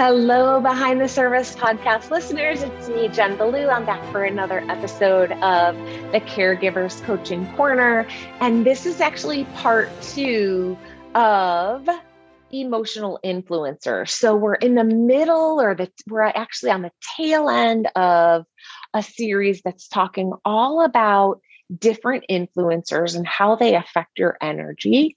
Hello, Behind the Service podcast listeners. It's me, Jen Ballew. I'm back for another episode of the Caregivers Coaching Corner. And this is actually part two of emotional influencers. So we're in the middle, or the we're actually on the tail end of a series that's talking all about different influencers and how they affect your energy.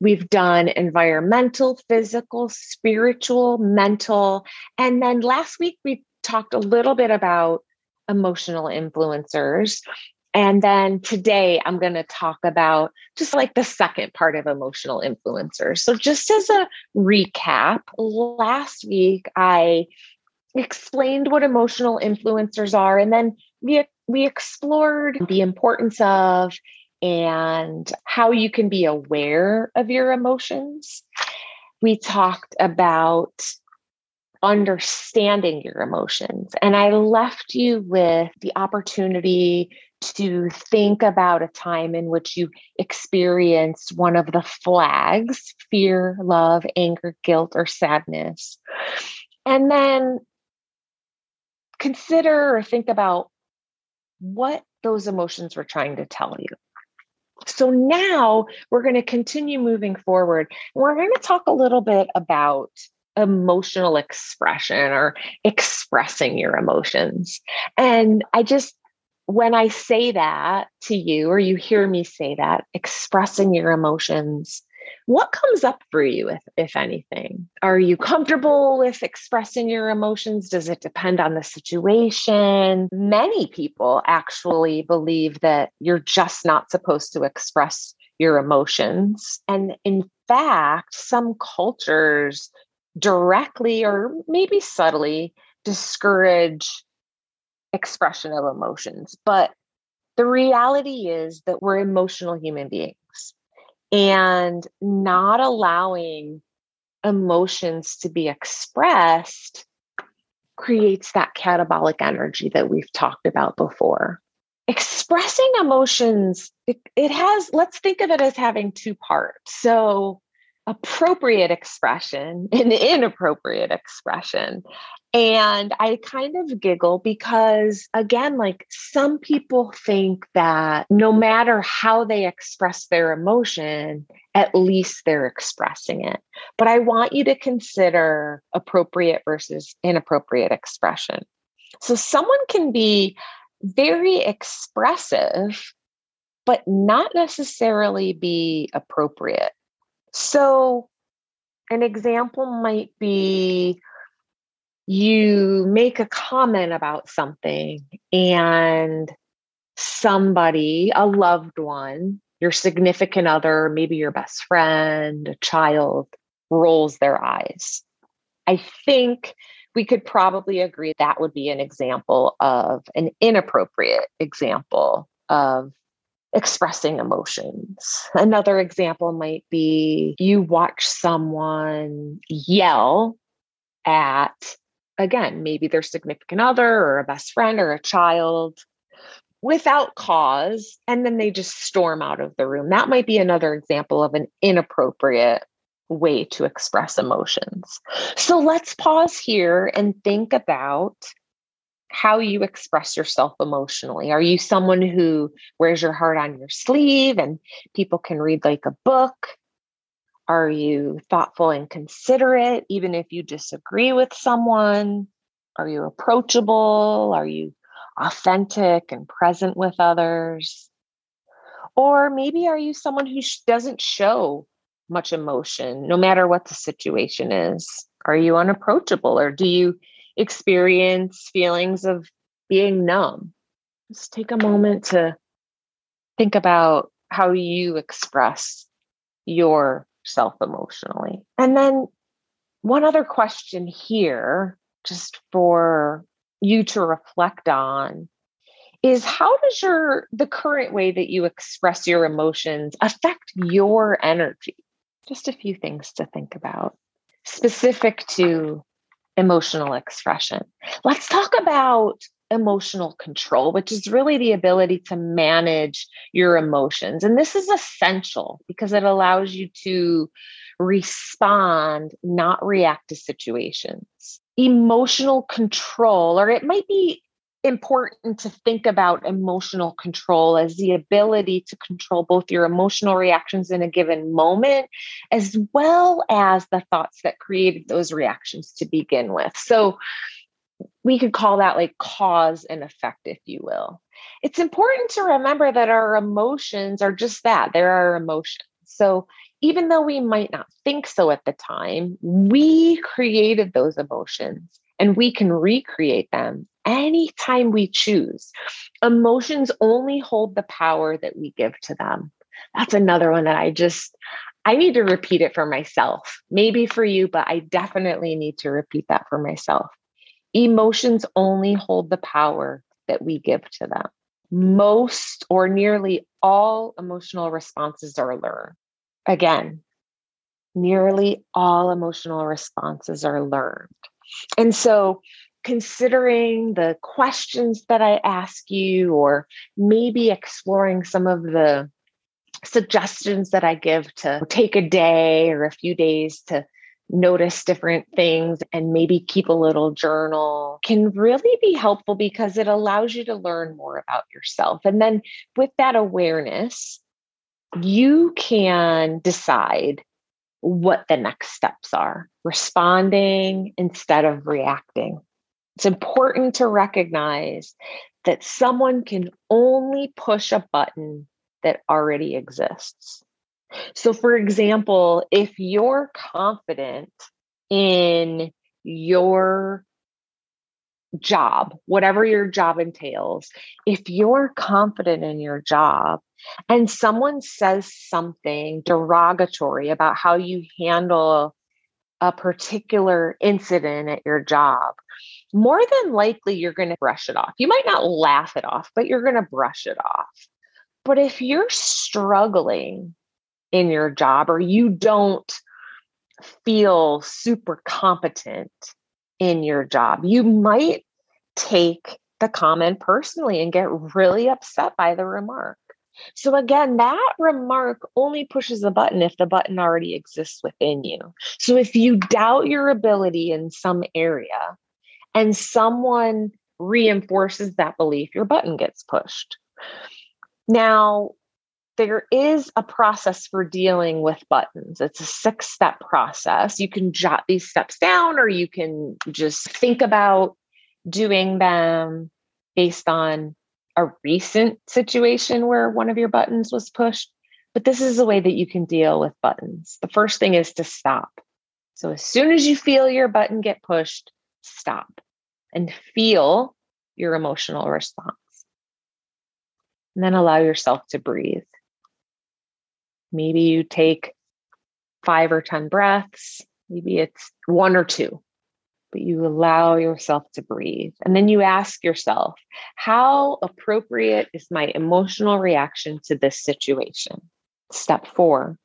We've done environmental, physical, spiritual, mental. And then last week we talked a little bit about emotional influencers. And then today I'm going to talk about just like the second part of emotional influencers. So, just as a recap, last week I explained what emotional influencers are, and then we, we explored the importance of and how you can be aware of your emotions. We talked about understanding your emotions. And I left you with the opportunity to think about a time in which you experienced one of the flags fear, love, anger, guilt, or sadness. And then consider or think about what those emotions were trying to tell you. So now we're going to continue moving forward. We're going to talk a little bit about emotional expression or expressing your emotions. And I just, when I say that to you, or you hear me say that, expressing your emotions, what comes up for you, if, if anything? Are you comfortable with expressing your emotions? Does it depend on the situation? Many people actually believe that you're just not supposed to express your emotions. And in fact, some cultures directly or maybe subtly discourage expression of emotions. But the reality is that we're emotional human beings and not allowing emotions to be expressed creates that catabolic energy that we've talked about before. Expressing emotions, it, it, has, let's think of it as having two parts. So, appropriate expression and inappropriate expression. And I kind of giggle because, again, like some people think that no matter how they express their emotion, at least they're expressing it. But I want you to consider appropriate versus inappropriate expression. So someone can be very expressive, but not necessarily be appropriate. So, an example might be you make a comment about something and somebody, a loved one, your significant other, maybe your best friend, a child, rolls their eyes. I think we could probably agree that would be an example of an inappropriate example of expressing emotions. Another example might be you watch someone yell at again, maybe their significant other or a best friend or a child without cause, and then they just storm out of the room. That might be another example of an inappropriate way to express emotions. So let's pause here and think about how you express yourself emotionally. Are you someone who wears your heart on your sleeve and people can read like a book? Are you thoughtful and considerate, even if you disagree with someone? Are you approachable? Are you authentic and present with others? Or maybe are you someone who sh- doesn't show much emotion, no matter what the situation is? Are you unapproachable or do you experience feelings of being numb? Just take a moment to think about how you express yourself emotionally. And then one other question here, just for you to reflect on, is how does your the current way that you express your emotions affect your energy? Just a few things to think about specific to emotional expression. Let's talk about emotional control, which is really the ability to manage your emotions. And this is essential because it allows you to respond, not react to situations. Emotional control, or it might be important to think about emotional control as the ability to control both your emotional reactions in a given moment, as well as the thoughts that created those reactions to begin with. So, we could call that like cause and effect, if you will. It's important to remember that our emotions are just that they're our emotions. So, even though we might not think so at the time, we created those emotions and we can recreate them anytime we choose. Emotions only hold the power that we give to them. That's another one that I just, I need to repeat it for myself. Maybe for you, but I definitely need to repeat that for myself. Emotions only hold the power that we give to them. Most or nearly all emotional responses are learned. Again, nearly all emotional responses are learned. And so, considering the questions that I ask you, or maybe exploring some of the suggestions that I give to take a day or a few days to notice different things and maybe keep a little journal can really be helpful because it allows you to learn more about yourself. And then with that awareness, you can decide what the next steps are, responding instead of reacting. It's important to recognize that someone can only push a button that already exists. So, for example, if you're confident in your job, whatever your job entails, if you're confident in your job and someone says something derogatory about how you handle a particular incident at your job, more than likely you're going to brush it off. You might not laugh it off, but you're going to brush it off. But if you're struggling in your job or you don't feel super competent in your job, you might take the comment personally and get really upset by the remark. So, again, that remark only pushes a button if the button already exists within you. So, if you doubt your ability in some area and someone reinforces that belief, your button gets pushed. Now, there is a process for dealing with buttons. It's a six step process. You can jot these steps down or you can just think about doing them based on a recent situation where one of your buttons was pushed. But this is a way that you can deal with buttons. The first thing is to stop. So as soon as you feel your button get pushed, stop and feel your emotional response. And then allow yourself to breathe. Maybe you take five or 10 breaths, maybe it's one or two, but you allow yourself to breathe. And then you ask yourself, how appropriate is my emotional reaction to this situation? Step four,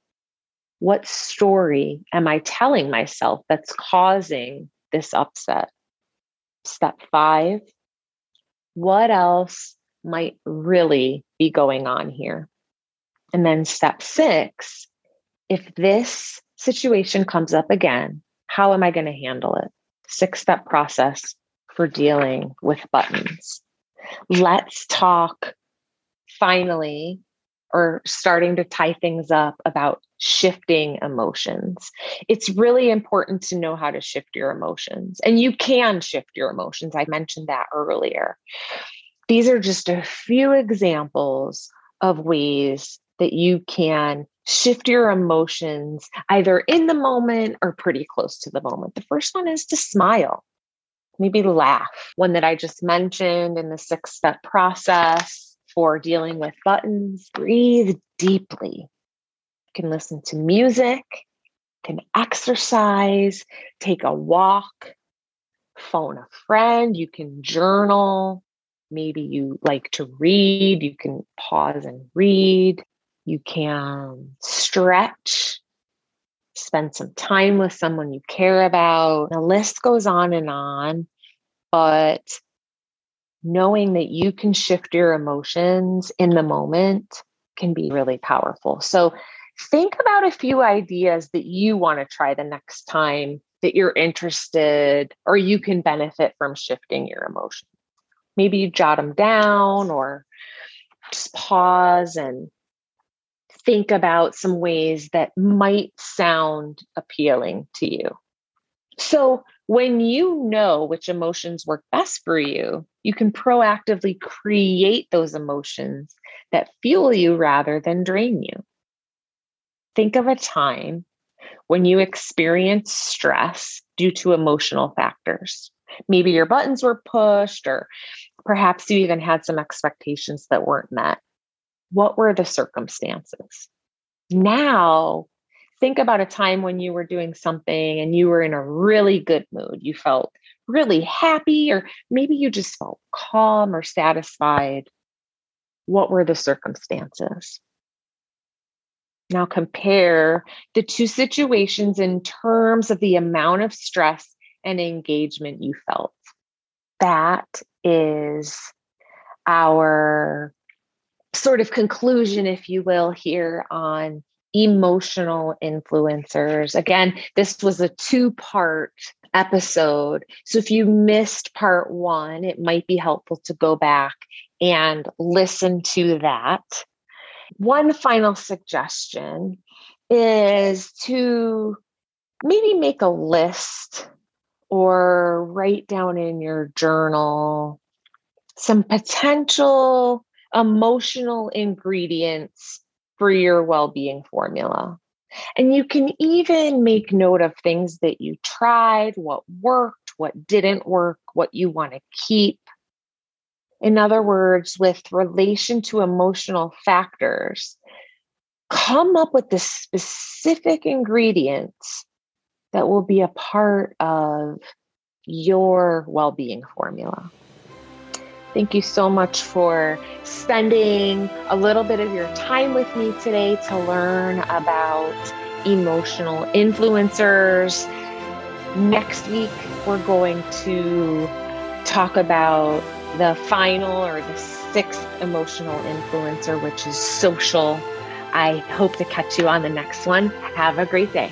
what story am I telling myself that's causing this upset? Step five, what else might really be going on here? And then step six, if this situation comes up again, how am I going to handle it? Six step process for dealing with buttons. Let's talk finally or starting to tie things up about shifting emotions. It's really important to know how to shift your emotions, and you can shift your emotions. I mentioned that earlier. These are just a few examples of ways that you can shift your emotions either in the moment or pretty close to the moment. The first one is to smile, maybe laugh. One that I just mentioned in the six step process for dealing with buttons breathe deeply. You can listen to music, you can exercise, take a walk, phone a friend, you can journal. Maybe you like to read, you can pause and read. You can stretch, spend some time with someone you care about. The list goes on and on, but knowing that you can shift your emotions in the moment can be really powerful. So think about a few ideas that you want to try the next time that you're interested or you can benefit from shifting your emotions. Maybe you jot them down or just pause and think about some ways that might sound appealing to you. So, when you know which emotions work best for you, you can proactively create those emotions that fuel you rather than drain you. Think of a time when you experience stress due to emotional factors. Maybe your buttons were pushed, or perhaps you even had some expectations that weren't met. What were the circumstances? Now, think about a time when you were doing something and you were in a really good mood. You felt really happy, or maybe you just felt calm or satisfied. What were the circumstances? Now compare the two situations in terms of the amount of stress and engagement you felt. That is our sort of conclusion, if you will, here on emotional influencers. Again, this was a two part episode. So if you missed part one, it might be helpful to go back and listen to that. One final suggestion is to maybe make a list or write down in your journal some potential emotional ingredients for your well being formula. And you can even make note of things that you tried, what worked, what didn't work, what you want to keep. In other words, with relation to emotional factors, come up with the specific ingredients that will be a part of your well being formula. Thank you so much for spending a little bit of your time with me today to learn about emotional influencers. Next week, we're going to talk about the final or the sixth emotional influencer, which is social. I hope to catch you on the next one. Have a great day.